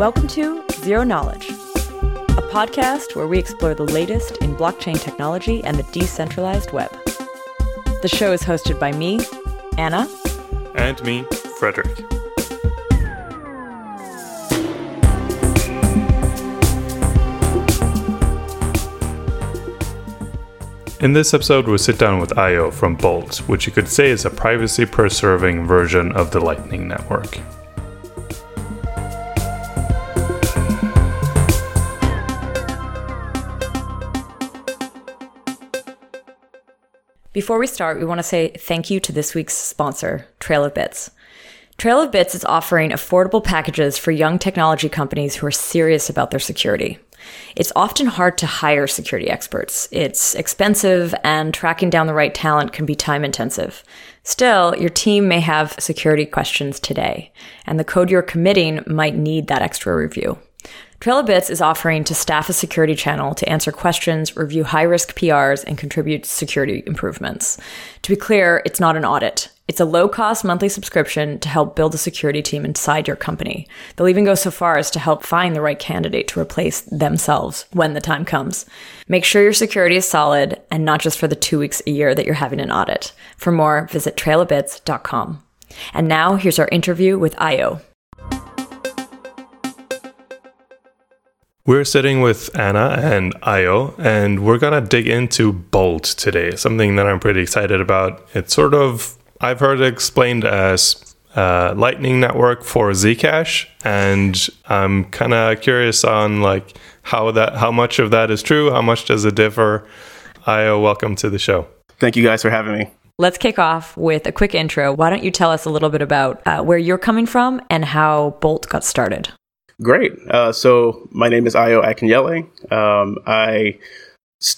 Welcome to Zero Knowledge, a podcast where we explore the latest in blockchain technology and the decentralized web. The show is hosted by me, Anna, and me, Fredrik. In this episode, we sit down with Ayo from Bolt, which you could say is a privacy preserving version of the Lightning Network. Before we start, we want to say thank you to this week's sponsor, Trail of Bits. Trail of Bits is offering affordable packages for young technology companies who are serious about their security. It's often hard to hire security experts. It's expensive, and tracking down the right talent can be time intensive. Still, your team may have security questions today, and the code you're committing might need that extra review. Trail of Bits is offering to staff a security channel to answer questions, review high risk PRs, and contribute security improvements. To be clear, it's not an audit. It's a low cost monthly subscription to help build a security team inside your company. They'll even go so far as to help find the right candidate to replace themselves when the time comes. Make sure your security is solid and not just for the two weeks a year that you're having an audit. For more, visit trailofbits.com. And now here's our interview with Ayo. We're sitting with Anna and Ayo, and we're going to dig into Bolt today, something that I'm pretty excited about. It's sort of, I've heard it explained as uh, Lightning Network for Zcash, and I'm kind of curious on like how that, how much of that is true, how much does it differ. Ayo, welcome to the show. Thank you guys for having me. Let's kick off with a quick intro. Why don't you tell us a little bit about uh, where you're coming from and how Bolt got started? Great. Uh, so my name is Ayo Akinyele. Um, I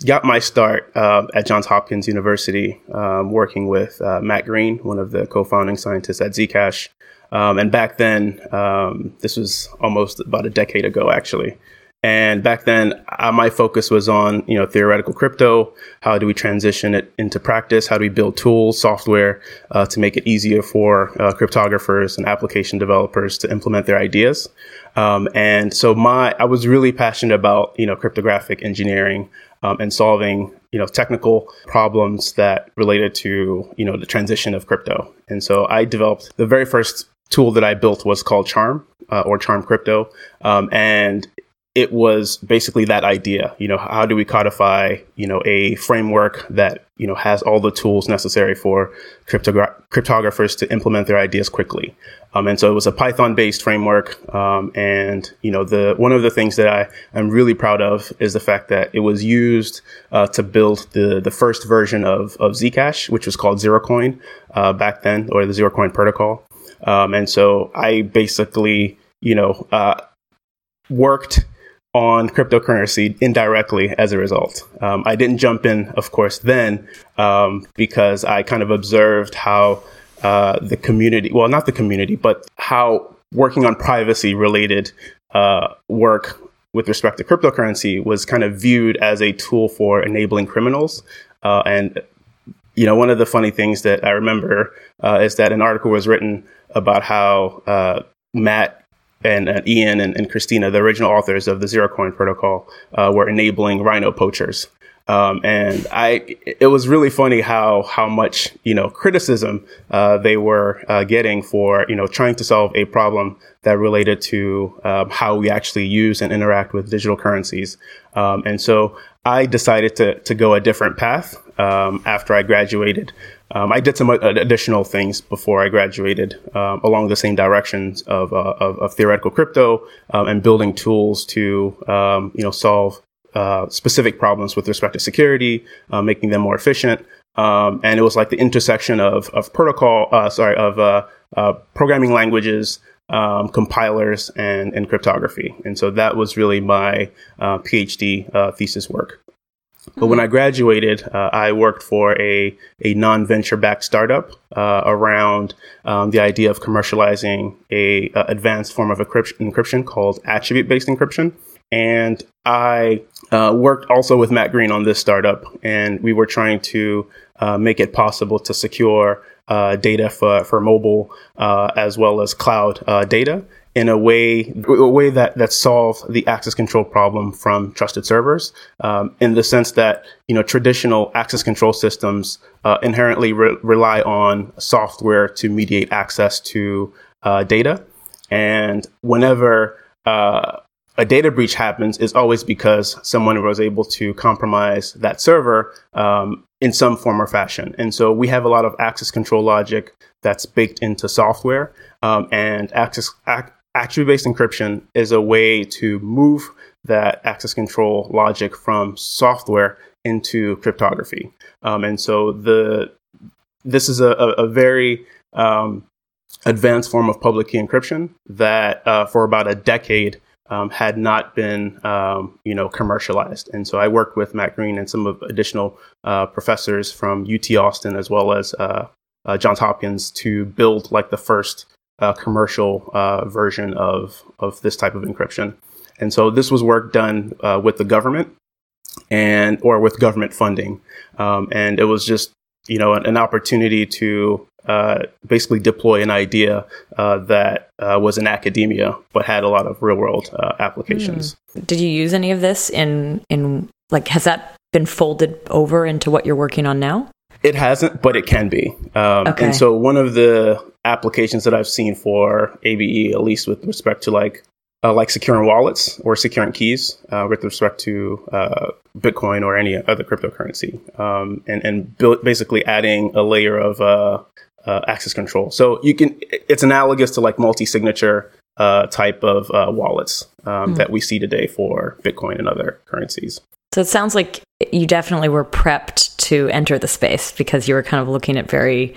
got my start uh, at Johns Hopkins University, um, working with uh, Matt Green, one of the co-founding scientists at Zcash. Um, and back then, um, this was almost about a decade ago, actually. And back then, uh, my focus was on you know theoretical crypto. How do we transition it into practice? How do we build tools, software uh, to make it easier for uh, cryptographers and application developers to implement their ideas? Um, and so my I was really passionate about you know cryptographic engineering um, and solving you know technical problems that related to you know the transition of crypto. And so I developed the very first tool that I built was called Charm uh, or Charm Crypto, um, and it was basically that idea you know how do we codify you know a framework that you know has all the tools necessary for cryptogra- cryptographers to implement their ideas quickly. Um, and so it was a python based framework um, and you know the one of the things that i am really proud of is the fact that it was used uh, to build the the first version of of zcash which was called zerocoin uh, back then or the zerocoin protocol. Um, and so i basically you know uh, worked on cryptocurrency indirectly as a result. Um, I didn't jump in, of course, then um, because I kind of observed how uh, the community, well, not the community, but how working on privacy related uh, work with respect to cryptocurrency was kind of viewed as a tool for enabling criminals. Uh, and, you know, one of the funny things that I remember uh, is that an article was written about how uh, Matt and uh, Ian and, and, Christina, the original authors of the Zerocoin protocol, uh, were enabling Rhino poachers. Um, and I, it was really funny how how much you know criticism uh, they were uh, getting for you know trying to solve a problem that related to um, how we actually use and interact with digital currencies. Um, and so I decided to to go a different path um, after I graduated. Um, I did some additional things before I graduated um, along the same directions of, uh, of, of, theoretical crypto um, and building tools to um, you know solve uh, specific problems with respect to security, uh, making them more efficient. Um, and it was like the intersection of, of protocol, uh, sorry, of uh, uh, programming languages, compilers, and, and cryptography. And so that was really my PhD thesis work. But when I graduated, uh, I worked for a, a non venture backed startup uh, around um, the idea of commercializing a, a advanced form of encryption, called attribute based encryption. And I uh, worked also with Matt Green on this startup, and we were trying to uh, make it possible to secure uh, data for, for mobile uh, as well as cloud data in a way a way that that solves the access control problem from trusted servers um, in the sense that you know traditional access control systems uh, inherently re- rely on software to mediate access to uh, data and whenever uh, a data breach happens is always because someone was able to compromise that server um, in some form or fashion. And so we have a lot of access control logic that's baked into software. Um, and access ac- attribute-based encryption is a way to move that access control logic from software into cryptography. Um, and so the this is a, a, a very um, advanced form of public key encryption that uh, for about a decade um, had not been, um, you know, commercialized. And so I worked with Matt Green and some of additional uh, professors from UT Austin as well as uh, uh, Johns Hopkins to build like the first uh, commercial uh, version of of this type of encryption. And so this was work done uh, with the government and or with government funding, um, and it was just you know an, an opportunity to uh, basically deploy an idea uh, that uh, was in academia but had a lot of real world uh, applications. Mm. Did you use any of this in in like has that been folded over into what you're working on now? It hasn't, but it can be. Um, okay. And so one of the applications that I've seen for ABE, at least with respect to like uh, like securing wallets or securing keys uh, with respect to uh, Bitcoin or any other cryptocurrency, um, and and build, basically adding a layer of uh, uh, access control. So you can it's analogous to like multi-signature uh, type of wallets um, mm. that we see today for Bitcoin and other currencies. So it sounds like you definitely were prepped to enter the space because you were kind of looking at very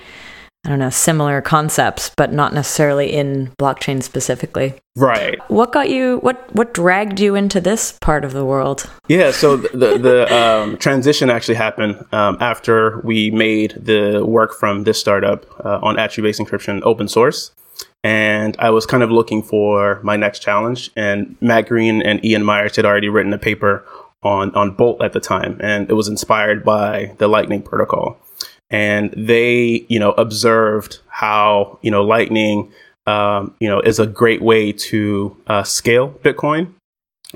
I don't know, similar concepts, but not necessarily in blockchain specifically. Right. What got you? What what dragged you into this part of the world? Yeah. So the the um, transition actually happened um, after we made the work from this startup uh, on attribute-based encryption open source, and I was kind of looking for my next challenge. And Matt Green and Ian Miers had already written a paper on on Bolt at the time, and it was inspired by the Lightning protocol and they you know observed how you know lightning um, you know is a great way to uh, scale bitcoin.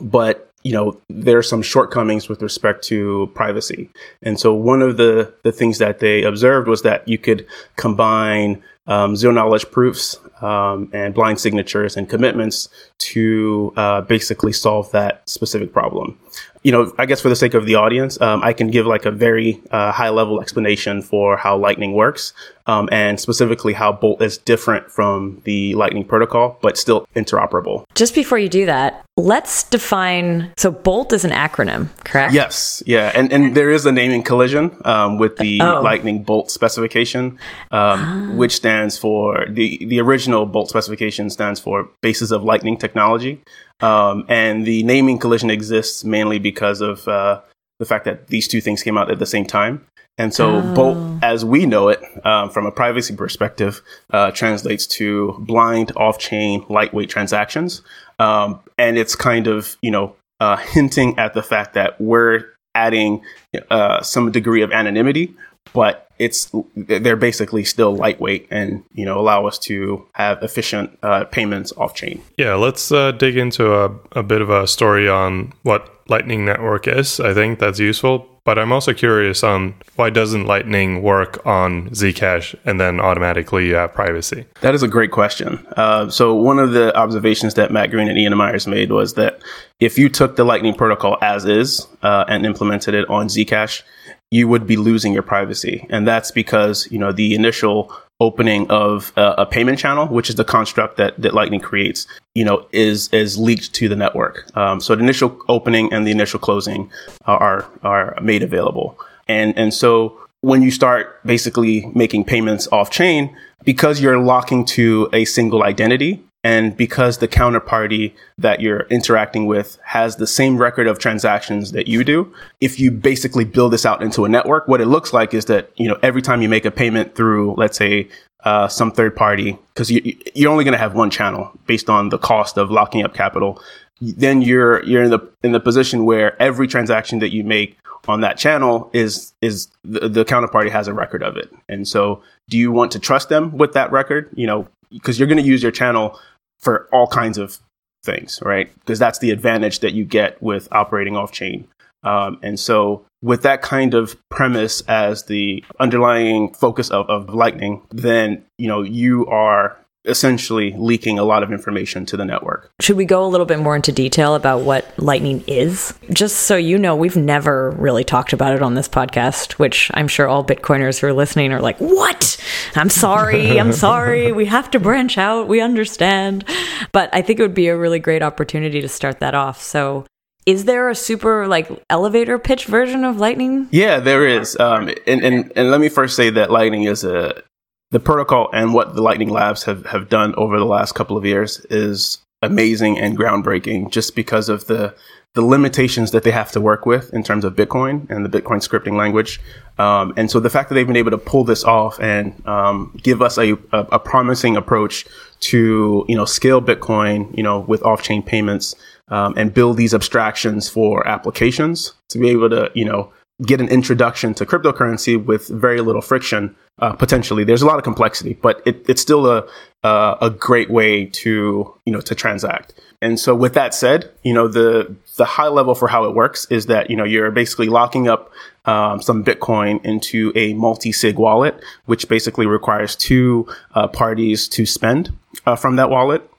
But you know there are some shortcomings with respect to privacy. And so one of the the things that they observed was that you could combine um, zero knowledge proofs um, and blind signatures and commitments to uh, basically solve that specific problem you know, I guess for the sake of the audience, um, I can give like a very uh, high level explanation for how Lightning works, um, and specifically how Bolt is different from the Lightning protocol, but still interoperable. Just before you do that, let's define. So Bolt is an acronym, correct? Yes, yeah, and and there is a naming collision um, with the oh. Lightning Bolt specification, um, ah. which stands for the the original Bolt specification stands for Basis of Lightning Technology. Um, and the naming collision exists mainly because of uh, the fact that these two things came out at the same time. And so, oh. Bolt, as we know it, um, from a privacy perspective, uh, translates to blind, off-chain, lightweight transactions. Um, and it's kind of, you know, uh, hinting at the fact that we're adding uh, some degree of anonymity, but it's they're basically still lightweight and you know allow us to have efficient uh, payments off chain. Yeah, let's uh, dig into a, a bit of a story on what Lightning Network is. I think that's useful. But I'm also curious on why doesn't Lightning work on Zcash and then automatically have privacy? That is a great question. Uh, so one of the observations that Matt Green and Ian Miers made was that if you took the Lightning protocol as is uh, and implemented it on Zcash, you would be losing your privacy. And that's because, you know, the initial opening of a payment channel, which is the construct that, that Lightning creates, you know, is, is leaked to the network. Um, so the initial opening and the initial closing are, are made available. And, and so when you start basically making payments off chain, because you're locking to a single identity, and because the counterparty that you're interacting with has the same record of transactions that you do, if you basically build this out into a network, what it looks like is that, you know, every time you make a payment through, let's say, uh, some third party, because you, you're only going to have one channel based on the cost of locking up capital. Then you're, you're in the, in the position where every transaction that you make on that channel is, is the, the counterparty has a record of it. And so do you want to trust them with that record? You know, because you're going to use your channel for all kinds of things, right? Because that's the advantage that you get with operating off chain. Um, and so, with that kind of premise as the underlying focus of, of Lightning, then you know you are essentially leaking a lot of information to the network. Should we go a little bit more into detail about what Lightning is? Just so you know, we've never really talked about it on this podcast, which I'm sure all Bitcoiners who are listening are like, what? I'm sorry. I'm sorry. We have to branch out. We understand. But I think it would be a really great opportunity to start that off. So, is there a super like elevator pitch version of Lightning? Yeah, there is. Um, and, and and let me first say that Lightning is a the protocol and what the Lightning Labs have, have done over the last couple of years is amazing and groundbreaking just because of the the limitations that they have to work with in terms of Bitcoin and the Bitcoin scripting language. Um, and so the fact that they've been able to pull this off and um, give us a, a, a, promising approach to you know scale Bitcoin, you know, with off-chain payments um, and build these abstractions for applications to be able to you know get an introduction to cryptocurrency with very little friction. Uh, potentially, there's a lot of complexity, but it, it's still a uh, a great way to you know to transact. And so, with that said, you know the the high level for how it works is that you know you're basically locking up um, some Bitcoin into a multi sig wallet, which basically requires two uh, parties to spend uh, from that wallet.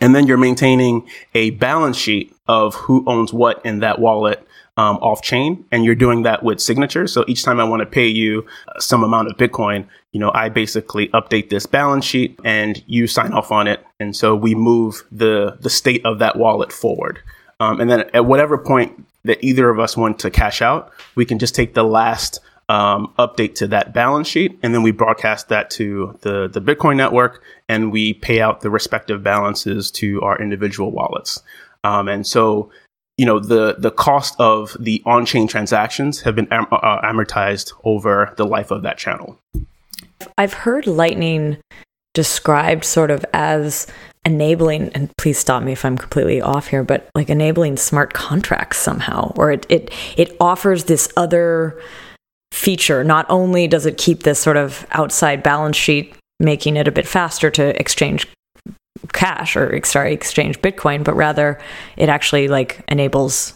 And then you're maintaining a balance sheet of who owns what in that wallet um, off chain, and you're doing that with signatures. So each time I want to pay you uh, some amount of Bitcoin, you know, I basically update this balance sheet, and you sign off on it, and so we move the the state of that wallet forward. Um, and then at whatever point that either of us want to cash out, we can just take the last um, update to that balance sheet, and then we broadcast that to the the Bitcoin network, and we pay out the respective balances to our individual wallets. Um, and so you know the the cost of the on-chain transactions have been am- uh, amortized over the life of that channel. I've heard Lightning described sort of as enabling and please stop me if I'm completely off here but like enabling smart contracts somehow or it it it offers this other feature not only does it keep this sort of outside balance sheet making it a bit faster to exchange cash or sorry exchange bitcoin but rather it actually like enables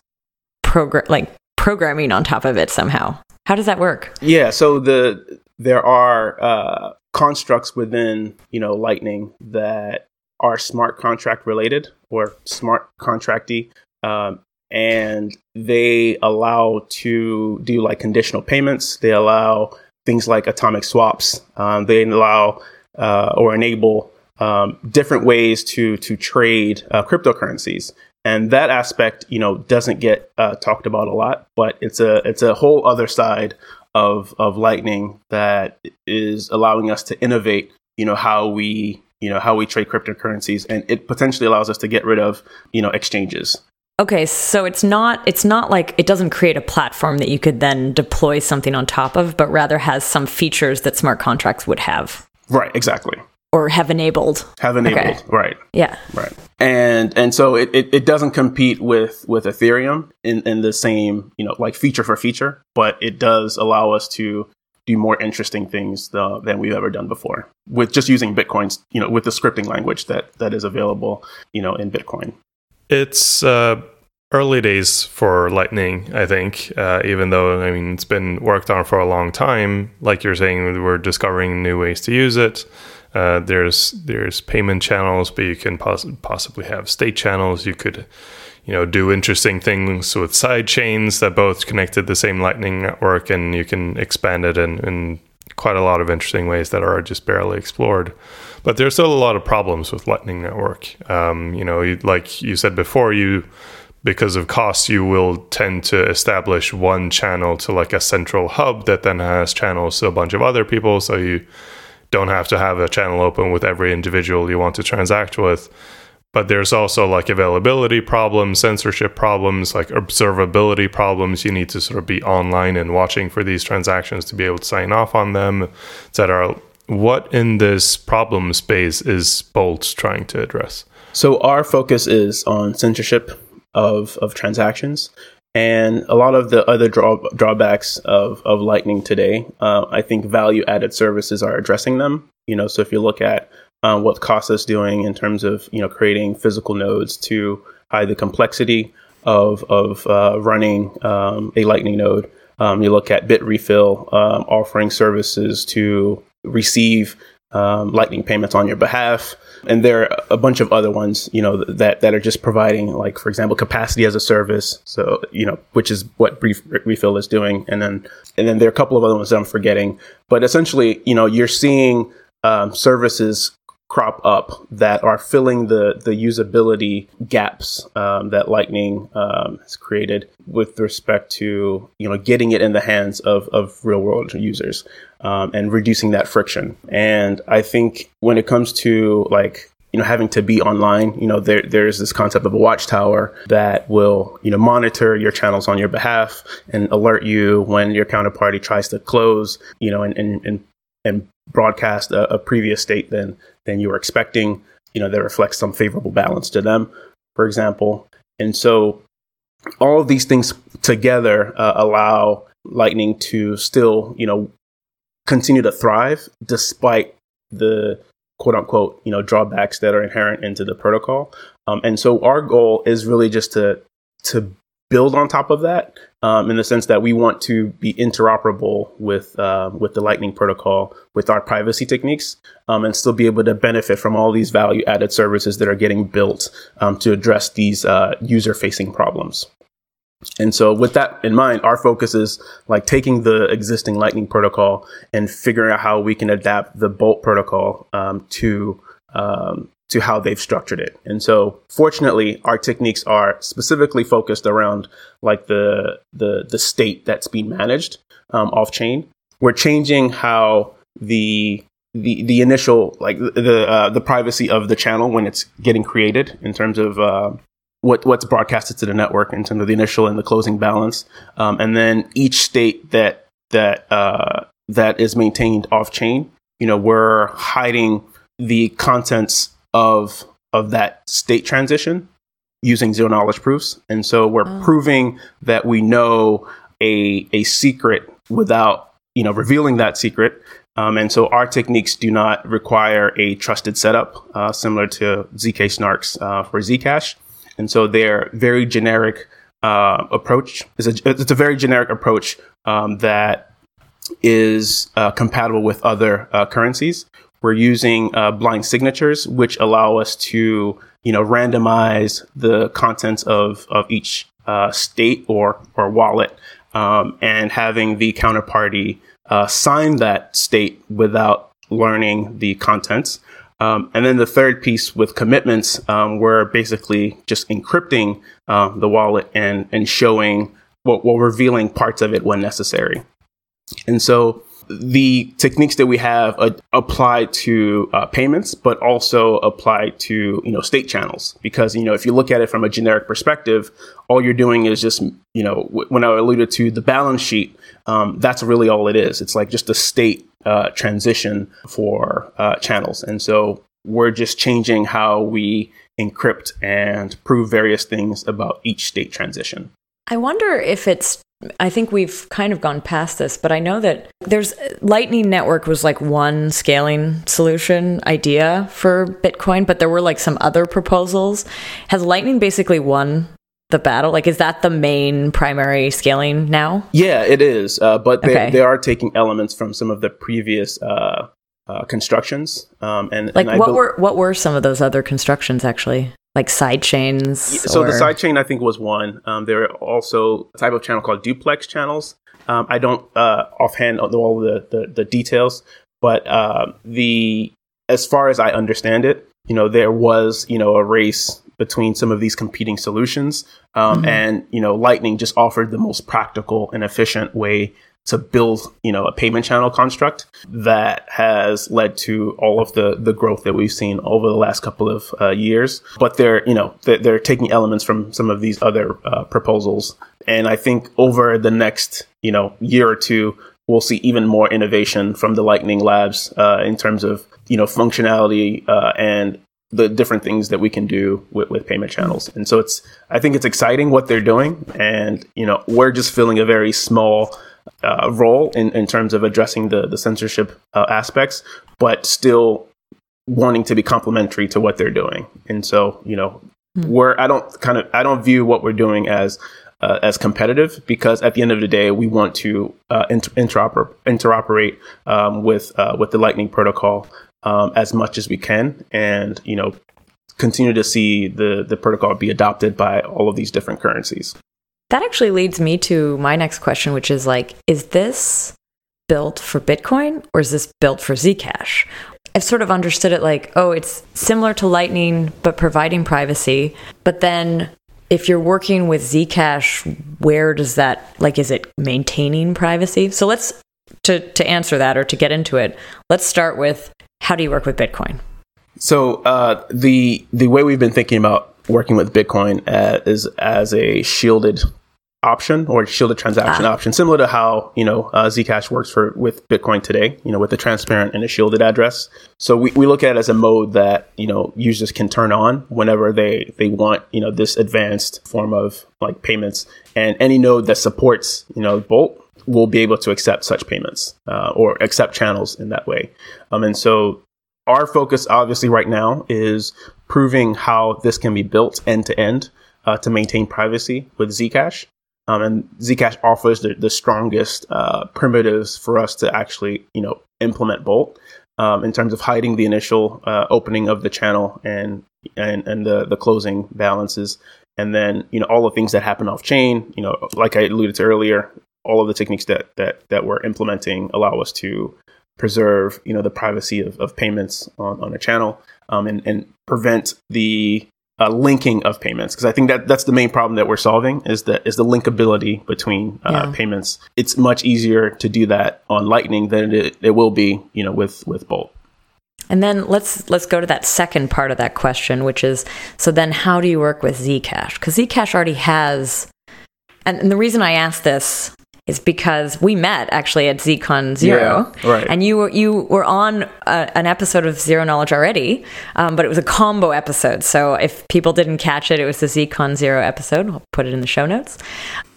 program like programming on top of it somehow. How does that work? Yeah so the there are uh, constructs within you know lightning that are smart contract related or smart contracty um, and they allow to do like conditional payments. They allow things like atomic swaps. Um, they allow uh, or enable um, different ways to to trade uh, cryptocurrencies, and that aspect, you know, doesn't get uh, talked about a lot, but it's a it's a whole other side of of Lightning that is allowing us to innovate. You know how we you know how we trade cryptocurrencies, and it potentially allows us to get rid of you know exchanges. Okay, so it's not it's not like it doesn't create a platform that you could then deploy something on top of, but rather has some features that smart contracts would have. Right, exactly or have enabled. Have enabled, okay. right? Yeah, right. And and so it, it, it, doesn't compete with with Ethereum in in the same you know like feature for feature, but it does allow us to do more interesting things the, than we've ever done before with just using Bitcoin's you know with the scripting language that that is available you know in Bitcoin. It's uh, early days for Lightning, I think. Uh, even though I mean it's been worked on for a long time, like you're saying, we're discovering new ways to use it. Uh, there's there's payment channels, but you can poss- possibly have state channels. You could, you know, do interesting things with side chains that both connected the same Lightning network, and you can expand it in, in quite a lot of interesting ways that are just barely explored. But there's still a lot of problems with Lightning Network. Um, you know, like you said before, you because of costs, you will tend to establish one channel to like a central hub that then has channels to a bunch of other people. So you don't have to have a channel open with every individual you want to transact with. But there's also like availability problems, censorship problems, like observability problems. You need to sort of be online and watching for these transactions to be able to sign off on them, etc. What in this problem space is Bolt trying to address? So our focus is on censorship of of transactions. And a lot of the other draw, drawbacks of, of Lightning today, uh, I think value added services are addressing them. You know, so if you look at uh, what Casa is doing in terms of you know creating physical nodes to hide the complexity of of uh, running um, a Lightning node. Um, you look at Bitrefill um, offering services to receive um, Lightning payments on your behalf, and there are a bunch of other ones, you know, that that are just providing, like for example, capacity as a service. So you know, which is what Brief Refill is doing, and then and then there are a couple of other ones that I'm forgetting. But essentially, you know, you're seeing um, services crop up that are filling the the usability gaps um, that Lightning um, has created with respect to you know getting it in the hands of of real world users um, and reducing that friction. And I think when it comes to like you know having to be online you know there there's this concept of a watchtower that will you know monitor your channels on your behalf and alert you when your counterparty tries to close you know and and, and and broadcast a, a previous state than than you were expecting. You know, that reflects some favorable balance to them, for example. And so all of these things together uh, allow Lightning to still, you know, continue to thrive despite the quote unquote, you know, drawbacks that are inherent into the protocol. Um, and so our goal is really just to to build on top of that um, in the sense that we want to be interoperable with uh, with the Lightning protocol with our privacy techniques um, and still be able to benefit from all these value added services that are getting built um, to address these uh, user facing problems. And so, with that in mind, our focus is like taking the existing Lightning protocol and figuring out how we can adapt the Bolt protocol um, to um, to how they've structured it. And so fortunately our techniques are specifically focused around like the the the state that's being managed um, off chain. We're changing how the the the initial like the uh, the privacy of the channel when it's getting created in terms of uh, what what's broadcasted to the network in terms of the initial and the closing balance, um, and then each state that that uh, that is maintained off chain. You know, we're hiding the contents of of that state transition using zero knowledge proofs. And so we're oh. proving that we know a a secret without you know revealing that secret. Um, and so our techniques do not require a trusted setup, uh, similar to zk snarks uh, for Zcash. And so they're very generic uh, approach. is a, it's a very generic approach um, that is uh, compatible with other uh, currencies. We're using uh, blind signatures, which allow us to, you know, randomize the contents of, of each uh, state or, or wallet um, and having the counterparty uh, sign that state without learning the contents. Um, and then the third piece with commitments, um, we're basically just encrypting uh, the wallet and, and showing, well, well, revealing parts of it when necessary. And so the techniques that we have uh, apply to uh, payments, but also apply to you know state channels. Because you know if you look at it from a generic perspective, all you're doing is just you know w- when I alluded to the balance sheet, um, that's really all it is. It's like just a state uh, transition for uh, channels, and so we're just changing how we encrypt and prove various things about each state transition. I wonder if it's I think we've kind of gone past this, but I know that there's Lightning Network was like one scaling solution idea for Bitcoin, but there were like some other proposals. Has Lightning basically won the battle? Like, is that the main primary scaling now? Yeah, it is. Uh, but they, okay. they are taking elements from some of the previous uh, uh, constructions. Um, and like, and what be- were what were some of those other constructions actually? like side chains? So or? the side chain I think was one. Um, there are also a type of channel called duplex channels. Um, I don't uh, offhand know all the, the, the details, but uh, the as far as I understand it, you know, there was you know a race between some of these competing solutions, um, mm-hmm. and you know, Lightning just offered the most practical and efficient way to build, you know, a payment channel construct that has led to all of the the growth that we've seen over the last couple of uh, years. But they're, you know, they're, they're, taking elements from some of these other uh, proposals, and I think over the next, you know, year or two, we'll see even more innovation from the Lightning Labs uh, in terms of you know functionality uh, and the different things that we can do with, with, payment channels. And so it's, I think it's exciting what they're doing. And, you know, we're just filling a very small uh, role in, in terms of addressing the, the censorship uh, aspects, but still wanting to be complementary to what they're doing. And so, you know, mm. we're I don't kind of I don't view what we're doing as uh, as competitive because at the end of the day, we want to uh, inter- interoper- interoperate um, with uh, with the Lightning protocol um, as much as we can, and you know, continue to see the the protocol be adopted by all of these different currencies. That actually leads me to my next question, which is like, is this built for Bitcoin or is this built for Zcash? I've sort of understood it like, oh, it's similar to Lightning, but providing privacy. But then if you're working with Zcash, where does that, like, is it maintaining privacy? So let's, to, to answer that or to get into it, let's start with how do you work with Bitcoin? So uh, the the way we've been thinking about working with Bitcoin uh, is as a shielded option or shielded transaction ah. option, similar to how you know uh, Zcash works for with Bitcoin today. You know, with a transparent and a shielded address. So we, we look at it as a mode that you know users can turn on whenever they they want you know this advanced form of like payments, and any node that supports you know Bolt will be able to accept such payments uh, or accept channels in that way. Um, and so our focus obviously right now is proving how this can be built end to end uh, to maintain privacy with Zcash. Um, and Zcash offers the, the strongest uh, primitives for us to actually, you know, implement Bolt um, in terms of hiding the initial uh, opening of the channel and and and the the closing balances, and then you know all the things that happen off chain. You know, like I alluded to earlier, all of the techniques that that that we're implementing allow us to preserve you know the privacy of, of payments on, on a channel um, and and prevent the uh, linking of payments because I think that that's the main problem that we're solving is that is the linkability between uh, yeah. payments. It's much easier to do that on Lightning than it, it will be, you know, with with Bolt. And then let's let's go to that second part of that question, which is so then how do you work with Zcash? Because Zcash already has, and, and the reason I ask this is because we met actually at ZCon Zero, yeah, right. and you were you were on a, an episode of Zero Knowledge already, um, but it was a combo episode. So if people didn't catch it, it was the ZCon Zero episode. I'll put it in the show notes.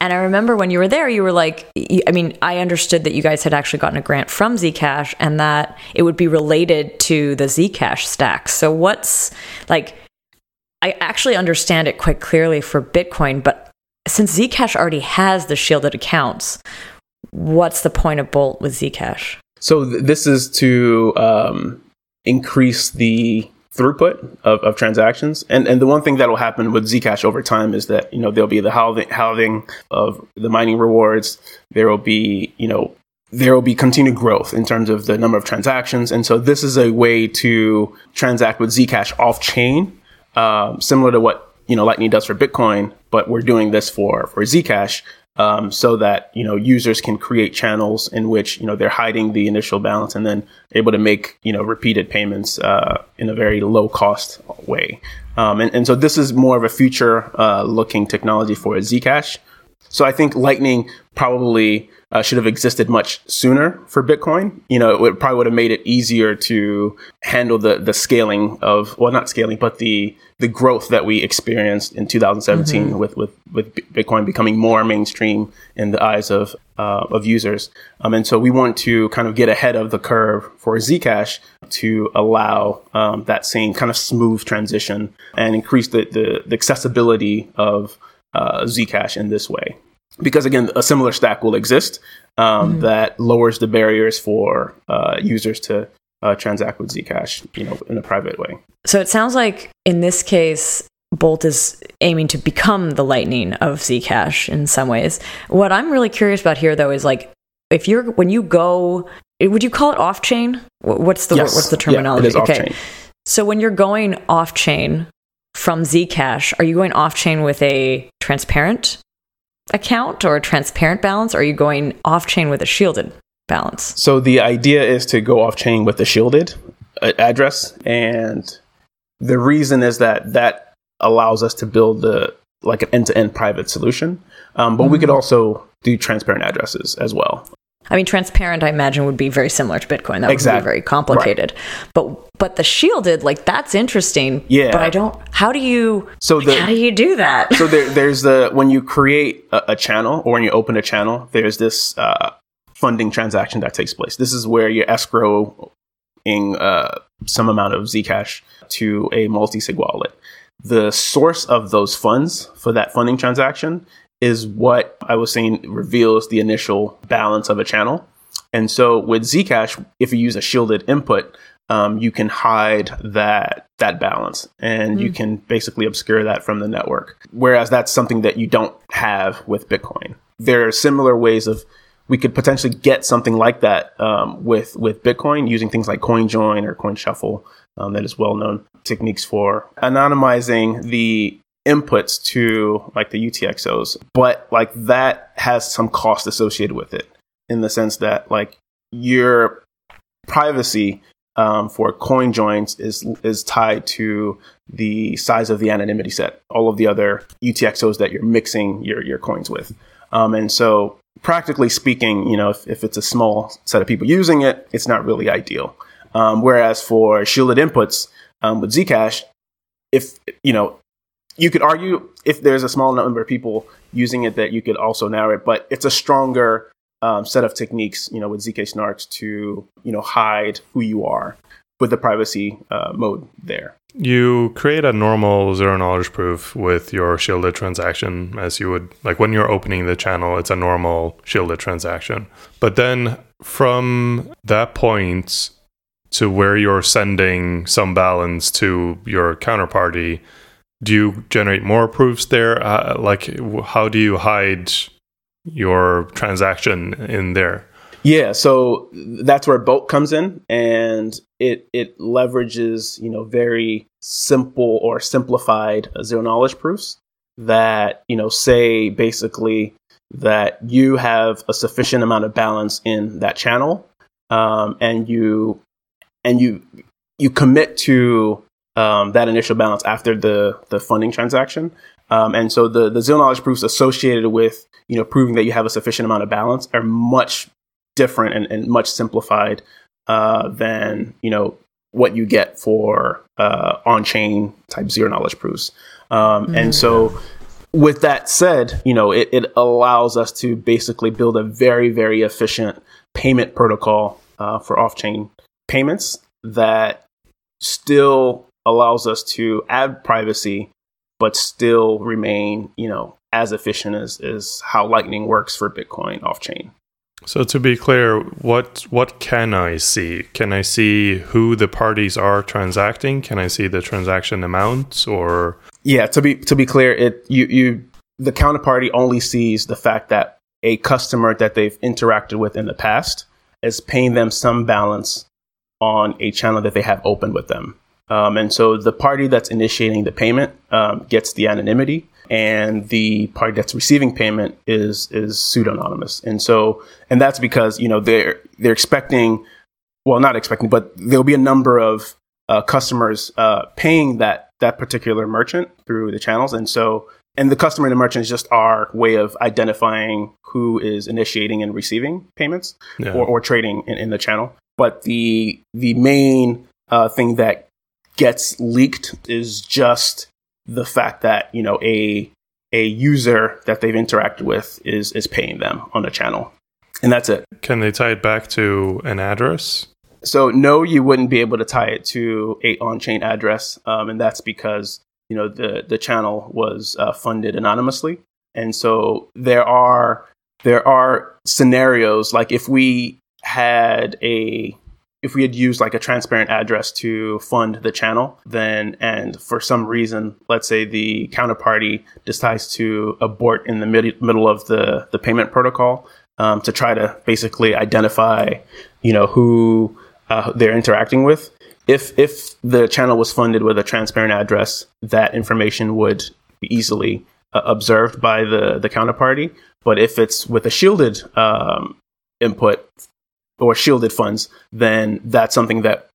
And I remember when you were there, you were like, I mean, I understood that you guys had actually gotten a grant from Zcash, and that it would be related to the Zcash stack. So what's like? I actually understand it quite clearly for Bitcoin, but since Zcash already has the shielded accounts, what's the point of Bolt with Zcash? So th- this is to um, increase the throughput of, of transactions. And and the one thing that will happen with Zcash over time is that, you know, there'll be the halving, of the mining rewards. There will be, you know, there will be continued growth in terms of the number of transactions. And so this is a way to transact with Zcash off chain, um, similar to what you know Lightning does for Bitcoin, but we're doing this for for Zcash um, so that you know users can create channels in which you know they're hiding the initial balance and then able to make you know repeated payments uh, in a very low cost way. Um, and, and so this is more of a future uh, looking technology for Zcash. So I think Lightning probably uh, should have existed much sooner for Bitcoin. You know, it probably would have made it easier to handle the the scaling of well, not scaling, but the the growth that we experienced in 2017 mm-hmm. with with with Bitcoin becoming more mainstream in the eyes of uh, of users. Um, and so we want to kind of get ahead of the curve for Zcash to allow um, that same kind of smooth transition and increase the the, the accessibility of uh, Zcash in this way because again, a similar stack will exist um, mm-hmm. that lowers the barriers for uh, users to uh, transact with Zcash, you know, in a private way. So it sounds like in this case, Bolt is aiming to become the Lightning of Zcash in some ways. What I'm really curious about here, though, is like if you're when you go, would you call it off chain? What's the yes. what's the terminology? Yeah, okay. So when you're going off chain from Zcash, are you going off chain with a transparent account or a transparent balance? Or are you going off chain with a shielded balance? So the idea is to go off chain with the shielded uh, address. And the reason is that that allows us to build the like an end to end private solution. Um, but mm-hmm. we could mm-hmm. also do transparent addresses as well. I mean, transparent, I imagine, would be very similar to Bitcoin. That exactly. would be very complicated. Right. But but the shielded, like that's interesting. Yeah. But I don't. How do you? So the, how do you do that? So there, there's the when you create a, a, channel or when you open a channel, there's this uh, funding transaction that takes place. This is where your escrow in uh, some amount of Zcash to a multi-sig wallet. The source of those funds for that funding transaction is what I was saying reveals the initial balance of a channel. And so with Zcash, if you use a shielded input, um, you can hide that that balance and mm. you can basically obscure that from the network. Whereas that's something that you don't have with Bitcoin. There are similar ways of we could potentially get something like that um, with with Bitcoin using things like CoinJoin or CoinShuffle. Um, that is well known techniques for anonymizing the inputs to like the UTXOs, but like that has some cost associated with it in the sense that like your privacy um, for coin joins is is tied to the size of the anonymity set, all of the other UTXOs that you're mixing your your coins with, um, and so practically speaking, you know, if, if it's a small set of people using it, it's not really ideal. Um, whereas for shielded inputs um, with Zcash, if you know, you could argue if there's a small number of people using it that you could also narrow it, but it's a stronger um, set of techniques, you know, with zk snarks to you know hide who you are with the privacy uh, mode there. You create a normal zero knowledge proof with your shielded transaction, as you would like when you're opening the channel. It's a normal shielded transaction, but then from that point to where you're sending some balance to your counterparty do you generate more proofs there? Uh, like, how do you hide your transaction in there? Yeah, so that's where Bolt comes in, and it it leverages you know very simple or simplified zero knowledge proofs that you know say basically that you have a sufficient amount of balance in that channel, um, and you and you you commit to um, that initial balance after the the funding transaction. Um, and so the the zero knowledge proofs associated with you know proving that you have a sufficient amount of balance are much different and, and much simplified uh, than you know what you get for uh, on chain type zero knowledge proofs. Um, mm-hmm. And so with that said, you know it, it allows us to basically build a very very efficient payment protocol uh, for off chain payments that still allows us to add privacy, but still remain, you know, as efficient as, as how Lightning works for Bitcoin off chain. So to be clear, what what can I see? Can I see who the parties are transacting? Can I see the transaction amounts or Yeah, to be to be clear, it you you the counterparty only sees the fact that a customer that they've interacted with in the past is paying them some balance on a channel that they have open with them. Um, and so the party that's initiating the payment um, gets the anonymity, and the party that's receiving payment is is pseudonymous. And so, and that's because you know they're they're expecting, well, not expecting, but there'll be a number of uh, customers uh, paying that that particular merchant through the channels, and so. And the customer and the merchant is just our way of identifying who is initiating and receiving payments yeah. or, or trading in, in the channel. But the the main uh, thing that gets leaked is just the fact that you know a a user that they've interacted with is is paying them on a channel, and that's it. Can they tie it back to an address? So no, you wouldn't be able to tie it to a on-chain address, um, and that's because you know the the channel was uh, funded anonymously, and so there are there are scenarios like if we had a if we had used like a transparent address to fund the channel, then and for some reason, let's say the counterparty decides to abort in the mid- middle of the the payment protocol um, to try to basically identify, you know, who uh, they're interacting with. If if the channel was funded with a transparent address, that information would be easily uh, observed by the the counterparty. But if it's with a shielded um, input or shielded funds, then that's something that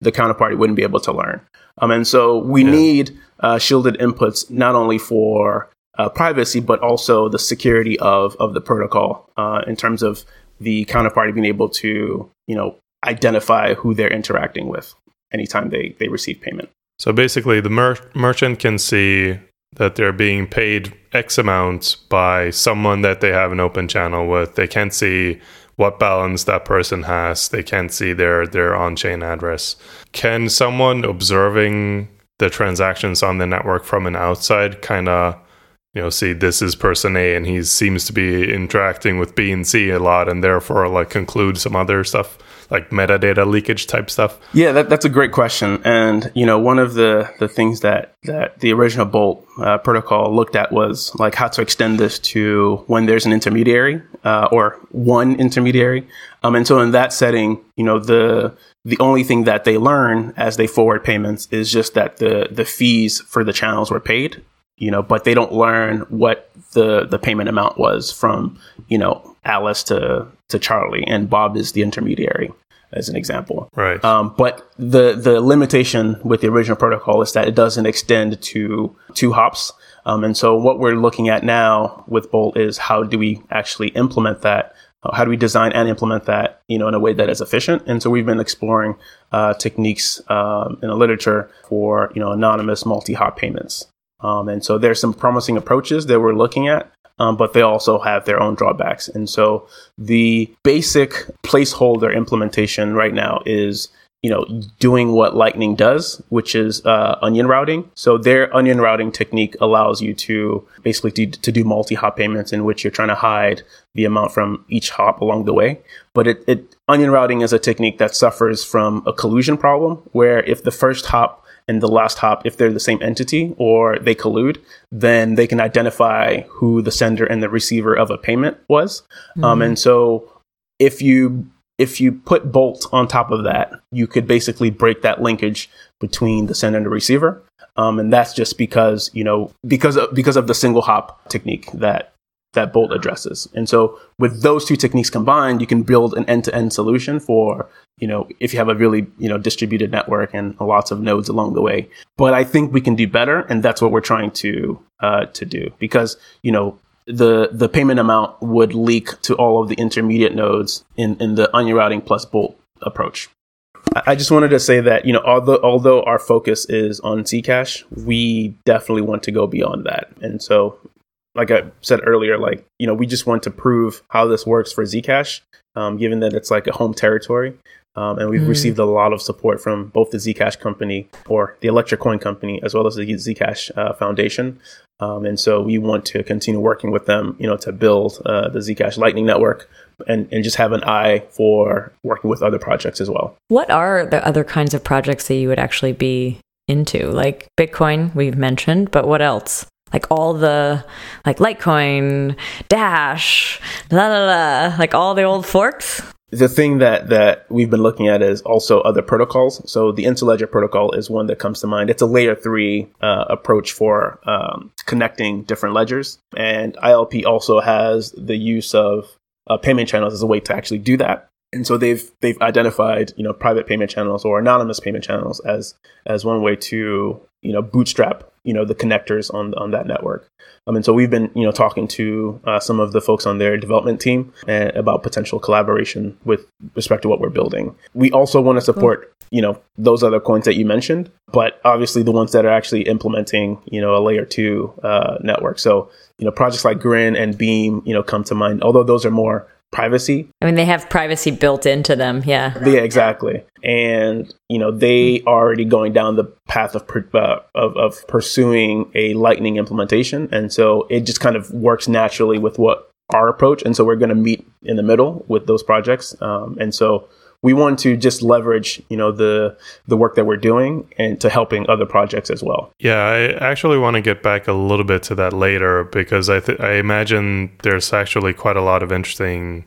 the counterparty wouldn't be able to learn. Um, and so we yeah. need uh, shielded inputs not only for uh, privacy, but also the security of, of the protocol uh, in terms of the counterparty being able to, you know, identify who they're interacting with anytime they, they receive payment. So basically, the mer- merchant can see that they're being paid X amount by someone that they have an open channel with. They can't see what balance that person has. They can't see their their on-chain address. Can someone observing the transactions on the network from an outside kind of you know see this is person A and he seems to be interacting with B and C a lot and therefore like conclude some other stuff like metadata leakage type stuff? Yeah, that, that's a great question. And you know, one of the the things that that the original Bolt uh, protocol looked at was like how to extend this to when there's an intermediary uh, or one intermediary. Um, and so in that setting, you know, the the only thing that they learn as they forward payments is just that the the fees for the channels were paid you know, but they don't learn what the the payment amount was from, you know, Alice to to Charlie, and Bob is the intermediary, as an example. Right. Um, but the the limitation with the original protocol is that it doesn't extend to two hops. Um, and so what we're looking at now with Bolt is how do we actually implement that? How do we design and implement that, you know, in a way that is efficient? And so we've been exploring uh, techniques um, in the literature for, you know, anonymous multi-hop payments. Um, and so there's some promising approaches that we're looking at, um, but they also have their own drawbacks. And so the basic placeholder implementation right now is you know doing what lightning does which is uh, onion routing so their onion routing technique allows you to basically do, to do multi-hop payments in which you're trying to hide the amount from each hop along the way but it, it onion routing is a technique that suffers from a collusion problem where if the first hop and the last hop, if they're the same entity or they collude, then they can identify who the sender and the receiver of a payment was. Um, mm-hmm. Um, and so if you if you put Bolt on top of that, you could basically break that linkage between the sender and the receiver. Um, and that's just because you know because of, because of the single hop technique that that Bolt addresses. And so with those two techniques combined, you can build an end-to-end solution for, you know, if you have a really, you know, distributed network and lots of nodes along the way. But I think we can do better. And that's what we're trying to, uh, to do because, you know, the, the payment amount would leak to all of the intermediate nodes in, in the onion routing plus Bolt approach. I just wanted to say that you know although although our focus is on Zcash, we definitely want to go beyond that. And so like I said earlier, like, you know, we just want to prove how this works for Zcash, um, given that it's like a home territory. Um, and we've mm. received a lot of support from both the Zcash company or the Electric Coin company, as well as the Zcash uh, Foundation. Um, and so we want to continue working with them, you know, to build uh, the Zcash Lightning Network and, and just have an eye for working with other projects as well. What are the other kinds of projects that you would actually be into? Like Bitcoin, we've mentioned, but what else? Like all the like Litecoin, Dash, la la la, like all the old forks. The thing that that we've been looking at is also other protocols. So the Interledger protocol is one that comes to mind. It's a layer three uh, approach for um, connecting different ledgers, and ILP also has the use of uh, payment channels as a way to actually do that. And so they've they've identified you know private payment channels or anonymous payment channels as as one way to you know bootstrap you know the connectors on on that network. Um, and so we've been you know talking to uh, some of the folks on their development team uh, about potential collaboration with respect to what we're building. We also want to support you know those other coins that you mentioned, but obviously the ones that are actually implementing you know a layer two uh, network. So you know projects like Grin and Beam you know come to mind. Although those are more privacy. I mean, they have privacy built into them. Yeah. Yeah, exactly. And you know, they are already going down the path of uh, of, of pursuing a Lightning implementation, and so it just kind of works naturally with what our approach. And so we're going to meet in the middle with those projects. Um, and so we want to just leverage you know the the work that we're doing and to helping other projects as well. Yeah i actually want to get back a little bit to that later because i th- i imagine there's actually quite a lot of interesting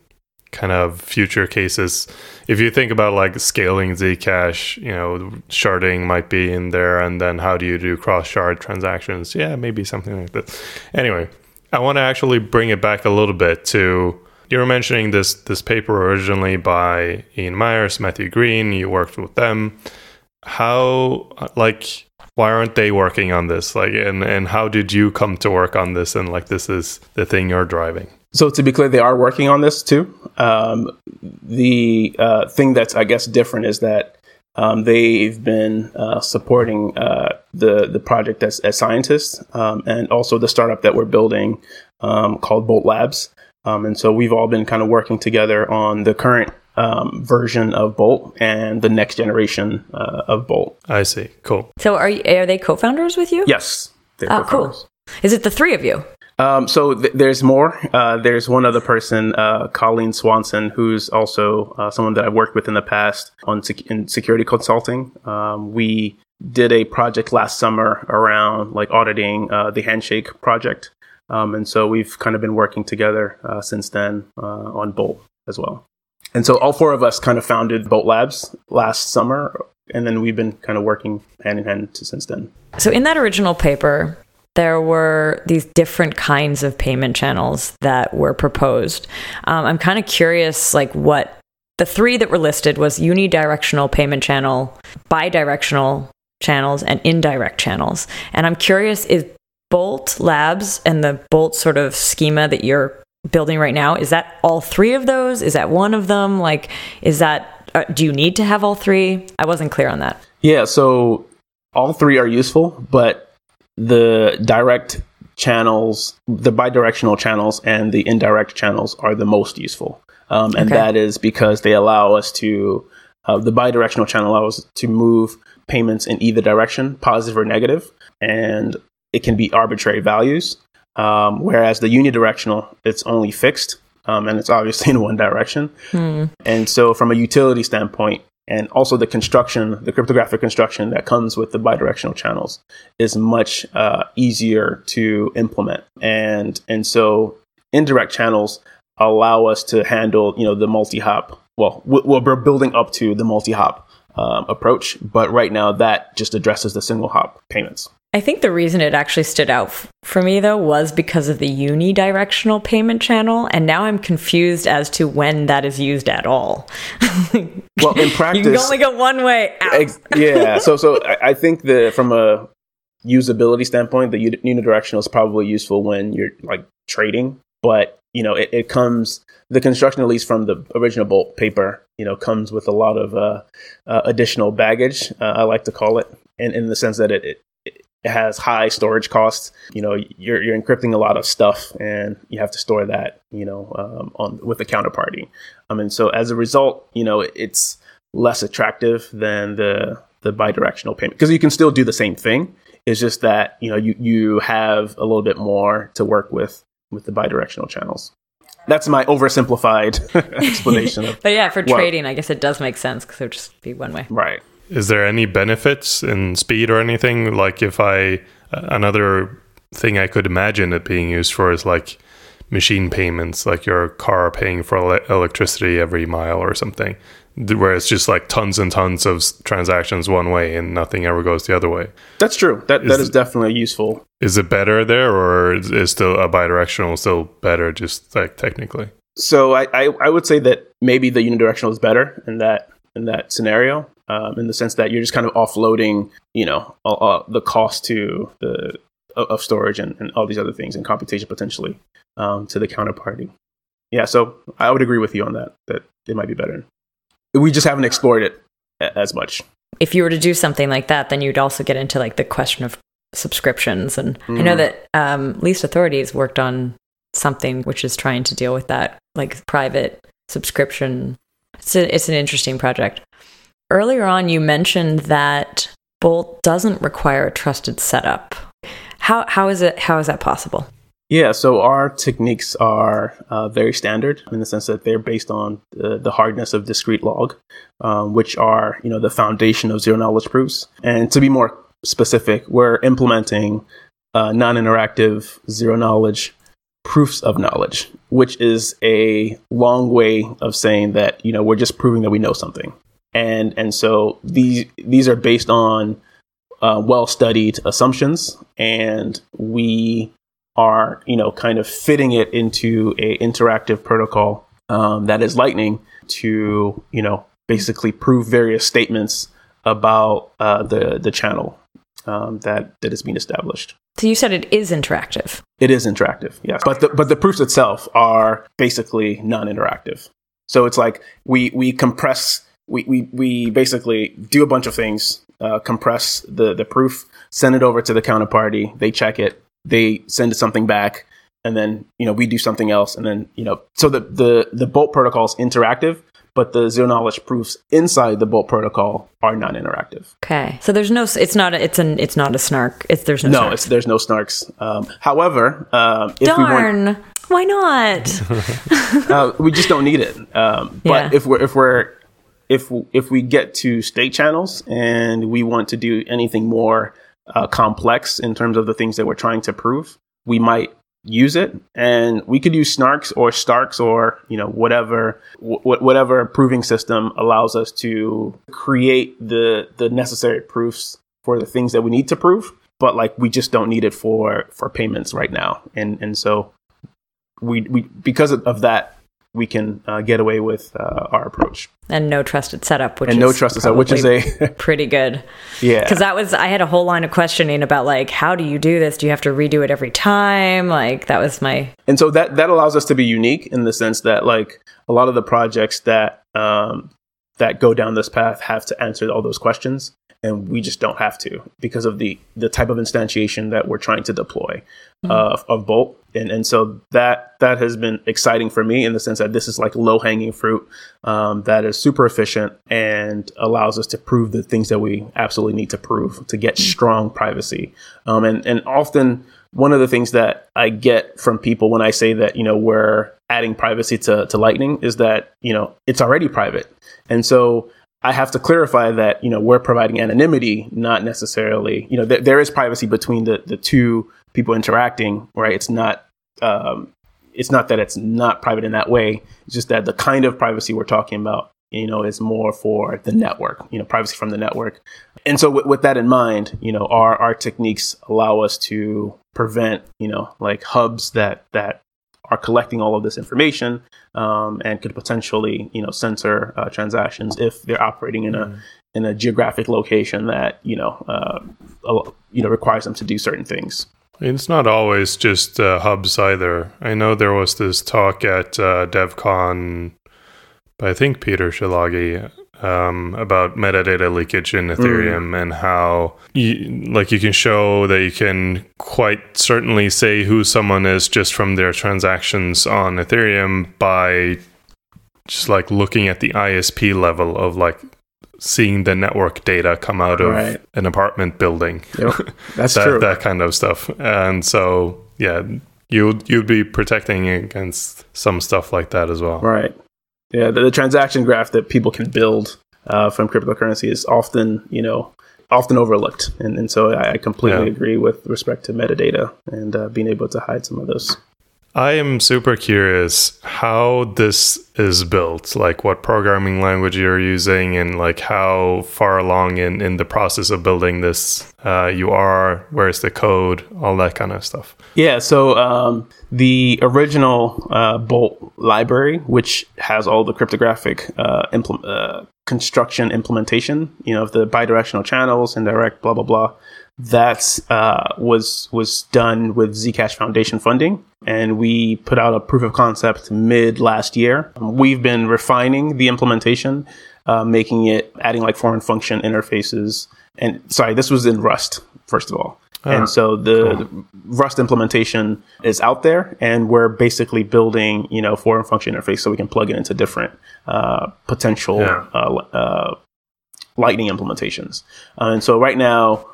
kind of future cases. If you think about like scaling zcash you know sharding might be in there and then how do you do cross shard transactions? Yeah maybe something like that. Anyway i want to actually bring it back a little bit to you were mentioning this this paper originally by Ian Miers, Matthew Green. You worked with them. How like why aren't they working on this? Like, and and how did you come to work on this? And like, this is the thing you're driving. So to be clear, they are working on this too. Um, the uh, thing that's I guess different is that um, they've been uh, supporting uh, the the project as, as scientists, um, and also the startup that we're building um, called Bolt Labs. Um, and so we've all been kind of working together on the current um, version of Bolt and the next generation uh, of Bolt. I see. Cool. So are you, are they co-founders with you? Yes. Oh, cool. Is it the three of you? Um, so th- there's more. Uh, there's one other person, uh, Colleen Swanson, who's also uh, someone that I've worked with in the past on sec- in security consulting. Um, we did a project last summer around like auditing uh, the Handshake project, um, and so we've kind of been working together uh, since then uh, on Bolt as well. And so all four of us kind of founded Bolt Labs last summer, and then we've been kind of working hand in hand since then. So in that original paper, there were these different kinds of payment channels that were proposed. Um, I'm kind of curious, like what the three that were listed was unidirectional payment channel, bidirectional channels, and indirect channels. And I'm curious, is Bolt Labs and the Bolt sort of schema that you're building right now, is that all three of those? Is that one of them? Like, is that, uh, do you need to have all three? I wasn't clear on that. Yeah, so all three are useful, but the direct channels, the bidirectional channels, and the indirect channels are the most useful. Um, and okay. that is because they allow us to, uh, the bidirectional channel allows us to move payments in either direction, positive or negative, and it can be arbitrary values. Um, whereas the unidirectional, it's only fixed, um, and it's obviously in one direction. Hmm. And so, from a utility standpoint, and also the construction, the cryptographic construction that comes with the bidirectional channels is much uh, easier to implement. And and so indirect channels allow us to handle, you know, the multi-hop. Well, we're building up to the multi-hop um, approach, but right now that just addresses the single hop payments. I think the reason it actually stood out f- for me though was because of the unidirectional payment channel, and now I'm confused as to when that is used at all. well, in practice, you can only go one way. Ex- yeah, so so I think the from a usability standpoint, the unidirectional is probably useful when you're like trading, but you know it, it comes the construction at least from the original bolt paper you know comes with a lot of uh, uh, additional baggage uh, i like to call it in, in the sense that it, it, it has high storage costs. You know, you're, you're encrypting a lot of stuff, and you have to store that, you know, um, on with a counterparty. I mean, so as a result, you know, it's less attractive than the the bidirectional payment because you can still do the same thing. It's just that you know you you have a little bit more to work with with the bidirectional channels. That's my oversimplified explanation. But yeah, for trading, I guess it does make sense because it would just be one way. Right. Is there any benefits in speed or anything? Like if I another thing I could imagine it being used for is like machine payments, like your car paying for ele- electricity every mile or something, where it's just like tons and tons of transactions one way and nothing ever goes the other way. That's true. That is, that is definitely useful. Is it better there, or is still a bidirectional still better, just like technically? So I, I, I would say that maybe the unidirectional is better in that in that scenario um, in the sense that you're just kind of offloading, you know, uh, the cost to the of storage and, and, all these other things and computation potentially um, to the counterparty. Yeah, so I would agree with you on that. That it might be better. We just haven't explored it as much. If you were to do something like that, then you'd also get into like the question of subscriptions. And mm. I know mm. that um, Least Authorities worked on something which is trying to deal with that, like private subscription. It's a, it's an interesting project. Earlier on, you mentioned that Bolt doesn't require a trusted setup. How, how is it? How is that possible? Yeah, so our techniques are uh, very standard in the sense that they're based on the, the hardness of discrete log, um, which are you know the foundation of zero knowledge proofs. And to be more specific, we're implementing uh, non-interactive zero knowledge proofs of knowledge, which is a long way of saying that you know we're just proving that we know something and and so these these are based on uh, well studied assumptions, and we are you know kind of fitting it into a interactive protocol um, that is Lightning to you know basically prove various statements about uh, the the channel um, that that is being established. So you said it is interactive. It is interactive, yes. But the but the proofs itself are basically non-interactive. So it's like we we compress we, we, we basically do a bunch of things, uh, compress the, the proof, send it over to the counterparty. They check it. They send something back. and then you know we do something else, and then you know so the the the Bolt protocol is interactive, but the zero knowledge proofs inside the Bolt protocol are non-interactive. Okay, so there's no. It's not. A, it's an. It's not a snark. It's there's no. No, snark. it's, there's no snarks. Um, however, um, if Darn. we Why not? uh, we just don't need it. Um, but Yeah. if we're if we're if if we get to state channels and we want to do anything more uh, complex in terms of the things that we're trying to prove, we might use it, and we could use snarks or starks or you know whatever wh- whatever proving system allows us to create the the necessary proofs for the things that we need to prove. But like we just don't need it for for payments right now, and and so we we because of that we can uh, get away with uh, our approach and no trusted setup, which and is no trust is which is a pretty good. yeah Because that was I had a whole line of questioning about like how do you do this? Do you have to redo it every time? Like that was my and so that that allows us to be unique in the sense that like a lot of the projects that um, that go down this path have to answer all those questions and we just don't have to because of the the type of instantiation that we're trying to deploy uh, of bolt. And and so that that has been exciting for me in the sense that this is like low hanging fruit um, that is super efficient and allows us to prove the things that we absolutely need to prove to get strong privacy. Um, and and often one of the things that I get from people when I say that you know we're adding privacy to, to Lightning is that you know it's already private, and so I have to clarify that you know we're providing anonymity, not necessarily you know th- there is privacy between the the two people interacting, right? It's not um, it's not that it's not private in that way. It's just that the kind of privacy we're talking about, you know, is more for the network, you know, privacy from the network. And so with, with that in mind, you know, our, our techniques allow us to prevent, you know, like hubs that, that are collecting all of this information um, and could potentially, you know, censor uh, transactions if they're operating in a, in a geographic location that, you know, uh, you know, requires them to do certain things. It's not always just uh, hubs either. I know there was this talk at uh, DevCon by I think Péter Szilágyi um, about metadata leakage in Ethereum and how you, like you can show that you can quite certainly say who someone is just from their transactions on Ethereum by just like looking at the ISP level of like seeing the network data come out of Right. an apartment building Yep, that's that, true. that kind of stuff. And so, yeah, you'd you'd be protecting against some stuff like that as well. Right. Yeah, the, the transaction graph that people can build uh, from cryptocurrency is often, you know, often overlooked, and, and so I, I completely Yeah. agree with respect to metadata and uh, being able to hide some of those. I am super curious how this is built, like what programming language you're using, and like how far along in, in the process of building this uh, you are, where's the code, all that kind of stuff. Yeah, so um, the original uh, Bolt library, which has all the cryptographic uh, impl- uh, construction implementation, you know, of the bidirectional channels, indirect, blah blah blah, that uh, was was done with Zcash Foundation funding, and we put out a proof of concept mid last year. We've been refining the implementation, uh, making it adding like foreign function interfaces, and sorry, this was in Rust first of all. And so the, the Rust implementation is out there, and we're basically building, you know, foreign function interface so we can plug it into different uh, potential Yeah. uh, uh, Lightning implementations. Uh, and so right now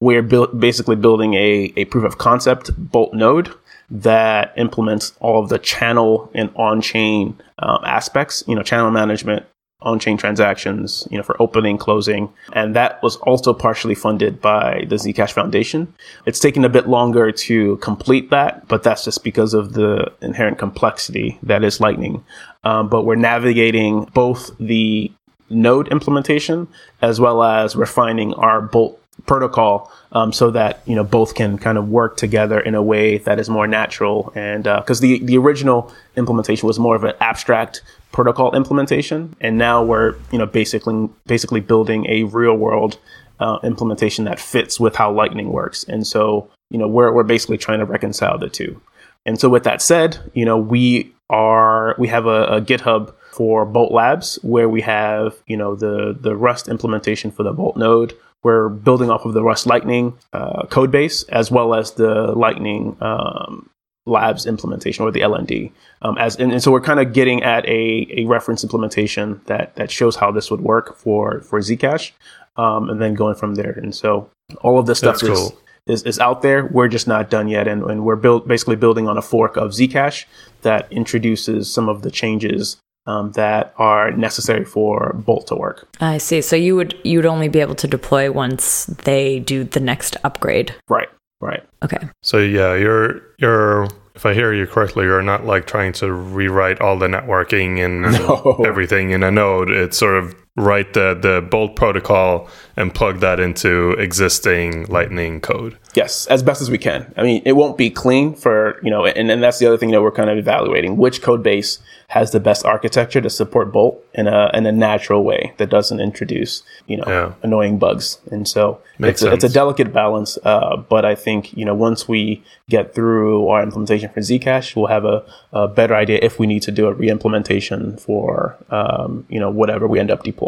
we're basically building a, a proof of concept Bolt node that implements all of the channel and on-chain um, aspects, you know, channel management, on-chain transactions, you know, for opening, closing, and that was also partially funded by the Zcash Foundation. It's taken a bit longer to complete that, but that's just because of the inherent complexity that is Lightning. Um, but we're navigating both the node implementation as well as refining our Bolt protocol um, so that you know both can kind of work together in a way that is more natural. And because the the original implementation was more of an abstract protocol implementation. And now we're you know basically basically building a real world uh, implementation that fits with how lightning works. And so you know we're, we're basically trying to reconcile the two. And so with that said, you know, we are we have a, a GitHub for Bolt Labs where we have, you know, the the Rust implementation for the Bolt node. We're building off of the Rust Lightning uh, code base as well as the Lightning um, Labs implementation or the LND. Um, as and, and, so we're kind of getting at a, a reference implementation that that shows how this would work for for Zcash, um, and then going from there. And so all of this stuff is, cool. is, is out there. We're just not done yet, and, and we're build, basically building on a fork of Zcash that introduces some of the changes um, that are necessary for Bolt to work. I see. So you would you would only be able to deploy once they do the next upgrade. Right. Right. Okay. So yeah, you're you're if I hear you correctly, you're not like trying to rewrite all the networking and no. everything in a node. It's sort of write the the Bolt protocol and plug that into existing Lightning code. Yes, as best as we can. I mean, it won't be clean for you know, and, and that's the other thing that we're kind of evaluating which code base has the best architecture to support Bolt in a in a natural way that doesn't introduce you know yeah. annoying bugs. And so it's a, it's a, delicate balance. Uh, but I think you know once we get through our implementation for Zcash, we'll have a, a better idea if we need to do a re-implementation for um, you know whatever we end up deploying.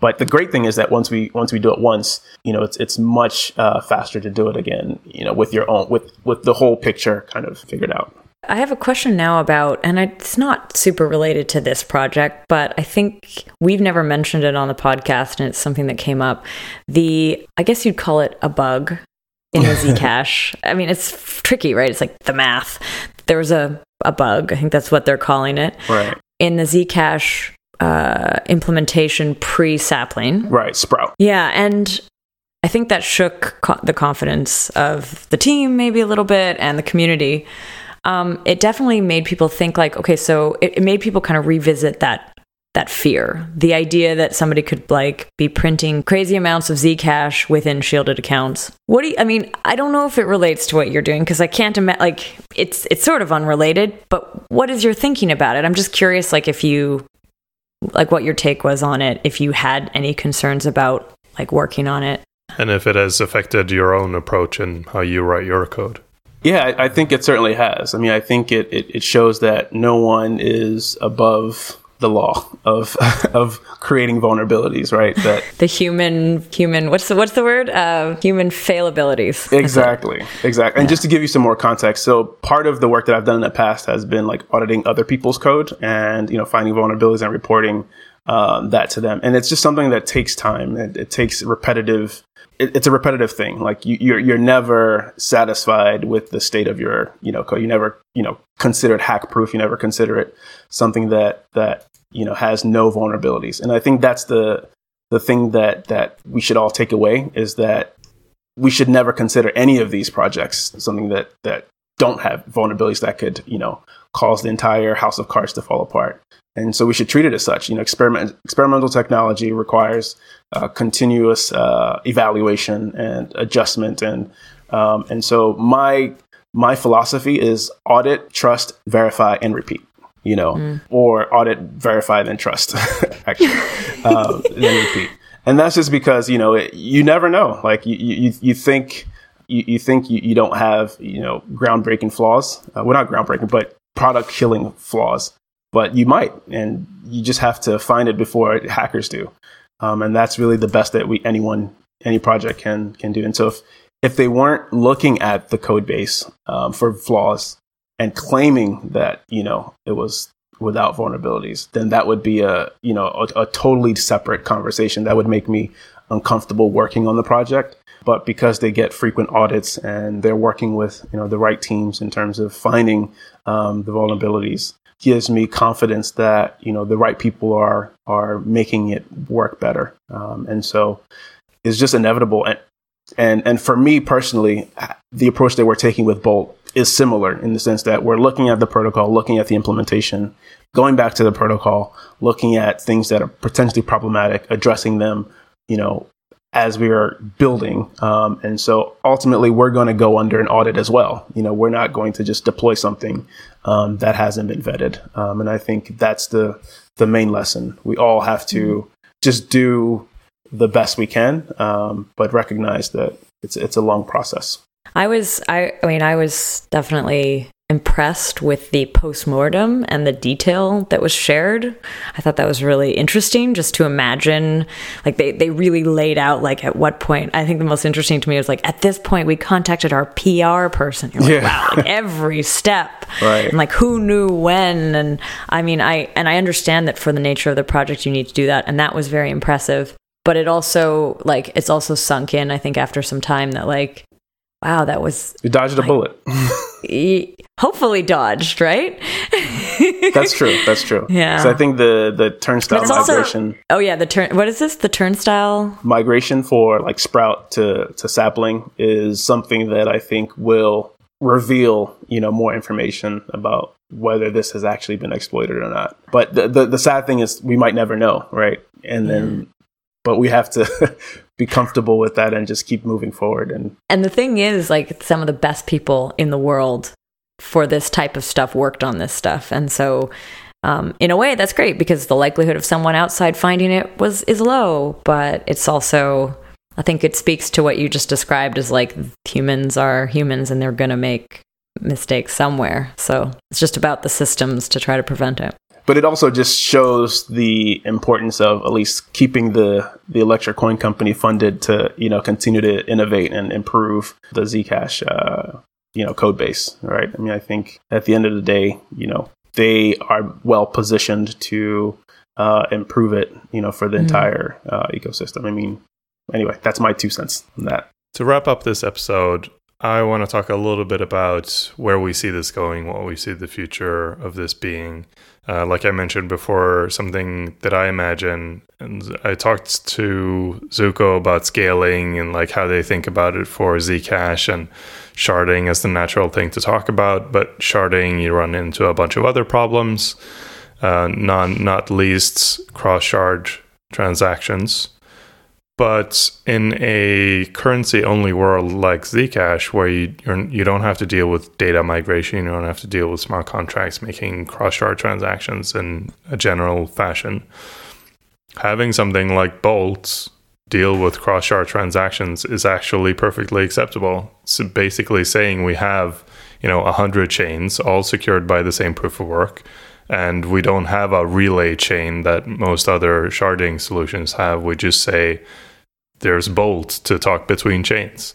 But the great thing is that once we once we do it once, you know, it's it's much uh, faster to do it again. You know, with your own with with the whole picture kind of figured out. I have a question now about, and it's not super related to this project, but I think we've never mentioned it on the podcast, and it's something that came up. The, I guess you'd call it a bug in the Zcash. I mean, it's tricky, right? It's like the math. There was a, a bug. I think that's what they're calling it. Right. In the Zcash uh, implementation pre sapling. Right, Sprout. Yeah. And I think that shook co- the confidence of the team maybe a little bit and the community um, it definitely made people think like, okay, so it, it made people kind of revisit that that fear, the idea that somebody could like be printing crazy amounts of Zcash within shielded accounts. What do you, I mean? I don't know if it relates to what you're doing because I can't imagine. Like, it's it's sort of unrelated. But what is your thinking about it? I'm just curious, like if you like what your take was on it, if you had any concerns about like working on it, and if it has affected your own approach and how you write your code. Yeah, I think it certainly has. I mean, I think it, it, it shows that no one is above the law of of creating vulnerabilities, right? That the human human what's the what's the word? Uh, human failabilities. Exactly, exactly. And just to give you some more context, so part of the work that I've done in the past has been like auditing other people's code and you know finding vulnerabilities and reporting um, that to them. And it's just something that takes time. It, it takes repetitive. It, it's a repetitive thing. Like you, you're you're never satisfied with the state of your you know code. You never you know consider it hack proof. You never consider it something that that you know has no vulnerabilities. And I think that's the the thing that that we should all take away is that we should never consider any of these projects something that that don't have vulnerabilities that could you know cause the entire house of cards to fall apart. And so we should treat it as such. You know, experiment, experimental technology requires uh, continuous uh, evaluation and adjustment, and um, and so my my philosophy is audit, trust, verify, and repeat. You know, mm. or audit, verify, then trust. actually, um, then repeat. And that's just because you know it, you never know. Like you you, you think. You, you think you, you don't have you know groundbreaking flaws uh, well not groundbreaking but product killing flaws but you might, and you just have to find it before hackers do. Um, and that's really the best that we anyone any project can can do. And so if if they weren't looking at the code base um, for flaws and claiming that you know it was without vulnerabilities, then that would be a you know a, a totally separate conversation that would make me uncomfortable working on the project. But because they get frequent audits and they're working with you know the right teams in terms of finding um, the vulnerabilities, gives me confidence that you know the right people are are making it work better. Um, and so it's just inevitable. And and and for me personally the approach that we're taking with bolt is similar in the sense that we're looking at the protocol looking at the implementation going back to the protocol looking at things that are potentially problematic addressing them you know as we are building. Um, and so ultimately, we're going to go under an audit as well. You know, we're not going to just deploy something um, that hasn't been vetted. Um, and I think that's the the main lesson. We all have to just do the best we can, um, but recognize that it's it's a long process. I was I I mean I was definitely impressed with the postmortem and the detail that was shared. I thought that was really interesting just to imagine like they, they really laid out like at what point I think the most interesting to me was like at this point we contacted our PR person. You're like, yeah. wow, like every step. Right. And like who knew when and I mean I and I understand that for the nature of the project you need to do that and that was very impressive. But it also like it's also sunk in I think after some time that like wow, that was you dodged like, a bullet. hopefully dodged, right? that's true. That's true. Yeah. So I think the the turnstile migration. Also, oh yeah, the turn. What is this? The turnstile migration for like sprout to to sapling is something that I think will reveal you know more information about whether this has actually been exploited or not. But the the, the sad thing is we might never know, right? And then but we have to be comfortable with that and just keep moving forward. And and the thing is like some of the best people in the world for this type of stuff worked on this stuff. And so um, in a way that's great because the likelihood of someone outside finding it was is low but it's also i think it speaks to what you just described as like humans are humans and they're going to make mistakes somewhere. So it's just about the systems to try to prevent it but it also just shows the importance of at least keeping the the Electric Coin Company funded to you know continue to innovate and improve the Zcash uh, you know code base. Right. I mean, I think at the end of the day, you know, they are well positioned to uh, improve it. You know, for the mm-hmm. entire uh, ecosystem. I mean, anyway, that's my two cents on that. To wrap up this episode, I want to talk a little bit about where we see this going, what we see the future of this being. Uh, like I mentioned before, something that I imagine, and I talked to Zooko about scaling and like how they think about it for Zcash and sharding as the natural thing to talk about. But sharding, you run into a bunch of other problems, uh, non, not least cross shard transactions. But in a currency only world like Zcash, where you you're, you do not have to deal with data migration, you don't have to deal with smart contracts making cross shard transactions in a general fashion, having something like Bolt deal with cross shard transactions is actually perfectly acceptable. So basically saying we have you know 100 chains all secured by the same proof of work and we don't have a relay chain that most other sharding solutions have we just say there's Bolt to talk between chains.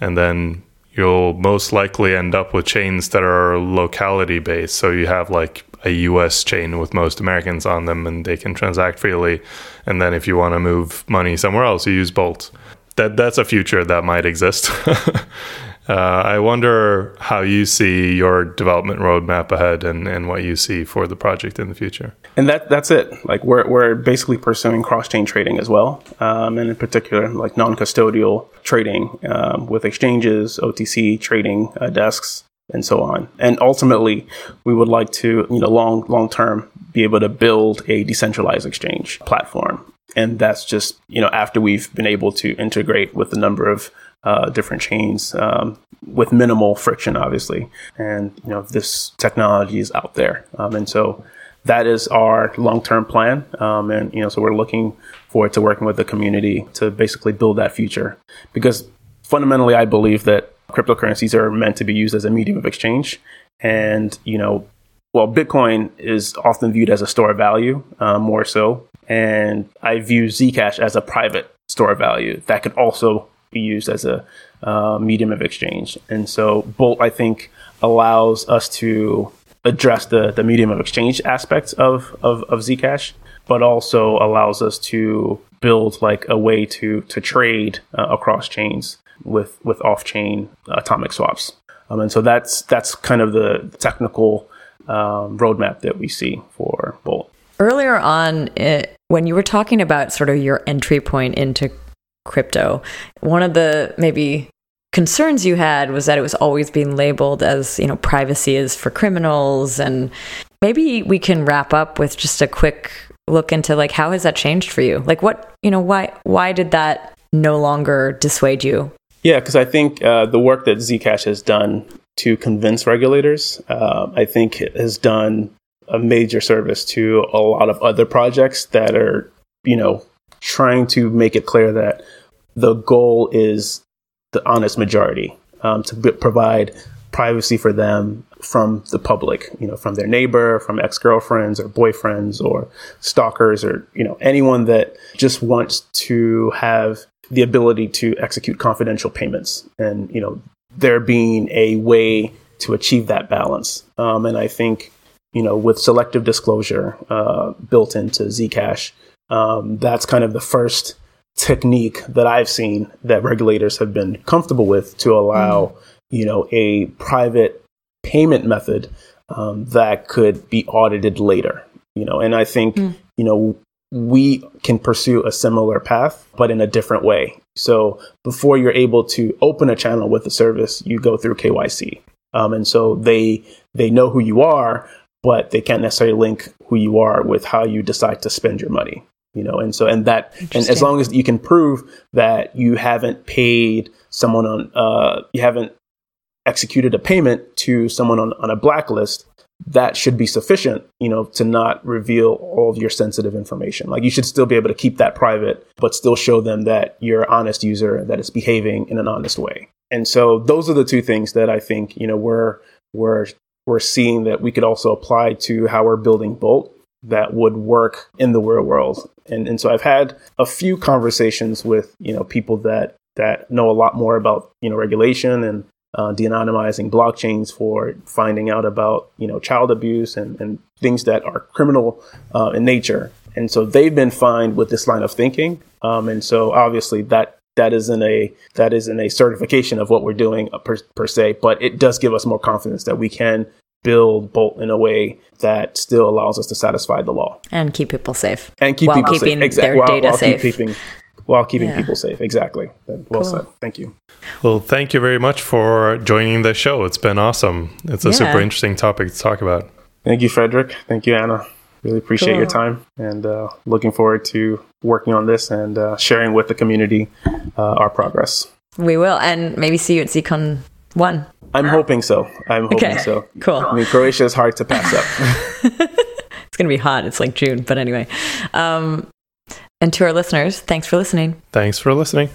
And then you'll most likely end up with chains that are locality based. So you have like a US chain with most Americans on them and they can transact freely. And then if you want to move money somewhere else, you use Bolt. That that's a future that might exist. Uh, I wonder how you see your development roadmap ahead and, and what you see for the project in the future. And that that's it. Like we're, we're basically pursuing cross chain trading as well, um, and in particular like non custodial trading um, with exchanges, OTC trading uh, desks, and so on. And ultimately, we would like to you know long long term be able to build a decentralized exchange platform. And that's just you know after we've been able to integrate with a number of uh, different chains um, with minimal friction, obviously. And you know this technology is out there, um, and so that is our long-term plan. Um, and you know, so we're looking forward to working with the community to basically build that future. Because fundamentally, I believe that cryptocurrencies are meant to be used as a medium of exchange, and you know. Well, Bitcoin is often viewed as a store of value, uh, more so. And I view Zcash as a private store of value that could also be used as a uh, medium of exchange. And so Bolt, I think, allows us to address the, the medium of exchange aspects of, of, of Zcash, but also allows us to build like a way to, to trade uh, across chains with, with off-chain atomic swaps. Um, and so that's, that's kind of the technical um, roadmap that we see for Bolt. Earlier on, it, when you were talking about sort of your entry point into crypto. One of the maybe concerns you had was that it was always being labeled as, you know, privacy is for criminals and maybe we can wrap up with just a quick look into like how has that changed for you? Like what, you know, why why did that no longer dissuade you? Yeah, because I think uh, the work that Zcash has done to convince regulators, uh, I think has done a major service to a lot of other projects that are, you know, trying to make it clear that the goal is the honest majority um, to b- provide privacy for them from the public, you know, from their neighbor, from ex-girlfriends or boyfriends or stalkers or, you know, anyone that just wants to have the ability to execute confidential payments and, you know, there being a way to achieve that balance. Um, and I think, you know, with selective disclosure uh, built into Zcash, um, that's kind of the first technique that I've seen that regulators have been comfortable with to allow, mm. you know, a private payment method um, that could be audited later. You know, and I think, mm. you know, we can pursue a similar path, but in a different way. So before you're able to open a channel with the service, you go through KYC. Um, and so they they know who you are, but they can't necessarily link who you are with how you decide to spend your money you know and so and that and as long as you can prove that you haven't paid someone on uh you haven't executed a payment to someone on, on a blacklist that should be sufficient you know to not reveal all of your sensitive information. Like you should still be able to keep that private but still show them that you're an honest user that is behaving in an honest way. And so those are the two things that i think you know we're we're we're seeing that we could also apply to how we're building bolt that would work in the real world. And, and so I've had a few conversations with, you know, people that, that know a lot more about, you know, regulation and uh, de-anonymizing blockchains for finding out about, you know, child abuse and, and things that are criminal uh, in nature. And so they've been fine with this line of thinking. Um, and so obviously that that isn't a that isn't a certification of what we're doing uh, per, per se, but it does give us more confidence that we can build Bolt in a way that still allows us to satisfy the law and keep people safe and keep while people keeping safe. Exactly. Their while, data while safe. keeping while keeping yeah. people safe. Exactly. Well cool. said. Thank you. Well, thank you very much for joining the show. It's been awesome. It's a yeah. super interesting topic to talk about. Thank you, Fredrik. Thank you, Anna. Really appreciate cool. your time and uh, looking forward to working on this and uh, sharing with the community uh, our progress. We will, and maybe see you at ZCon 1. I'm hoping so. I'm hoping okay. so. Cool. I mean, Croatia is hard to pass up. it's going to be hot. It's like June, but anyway. Um, and to our listeners, thanks for listening. Thanks for listening.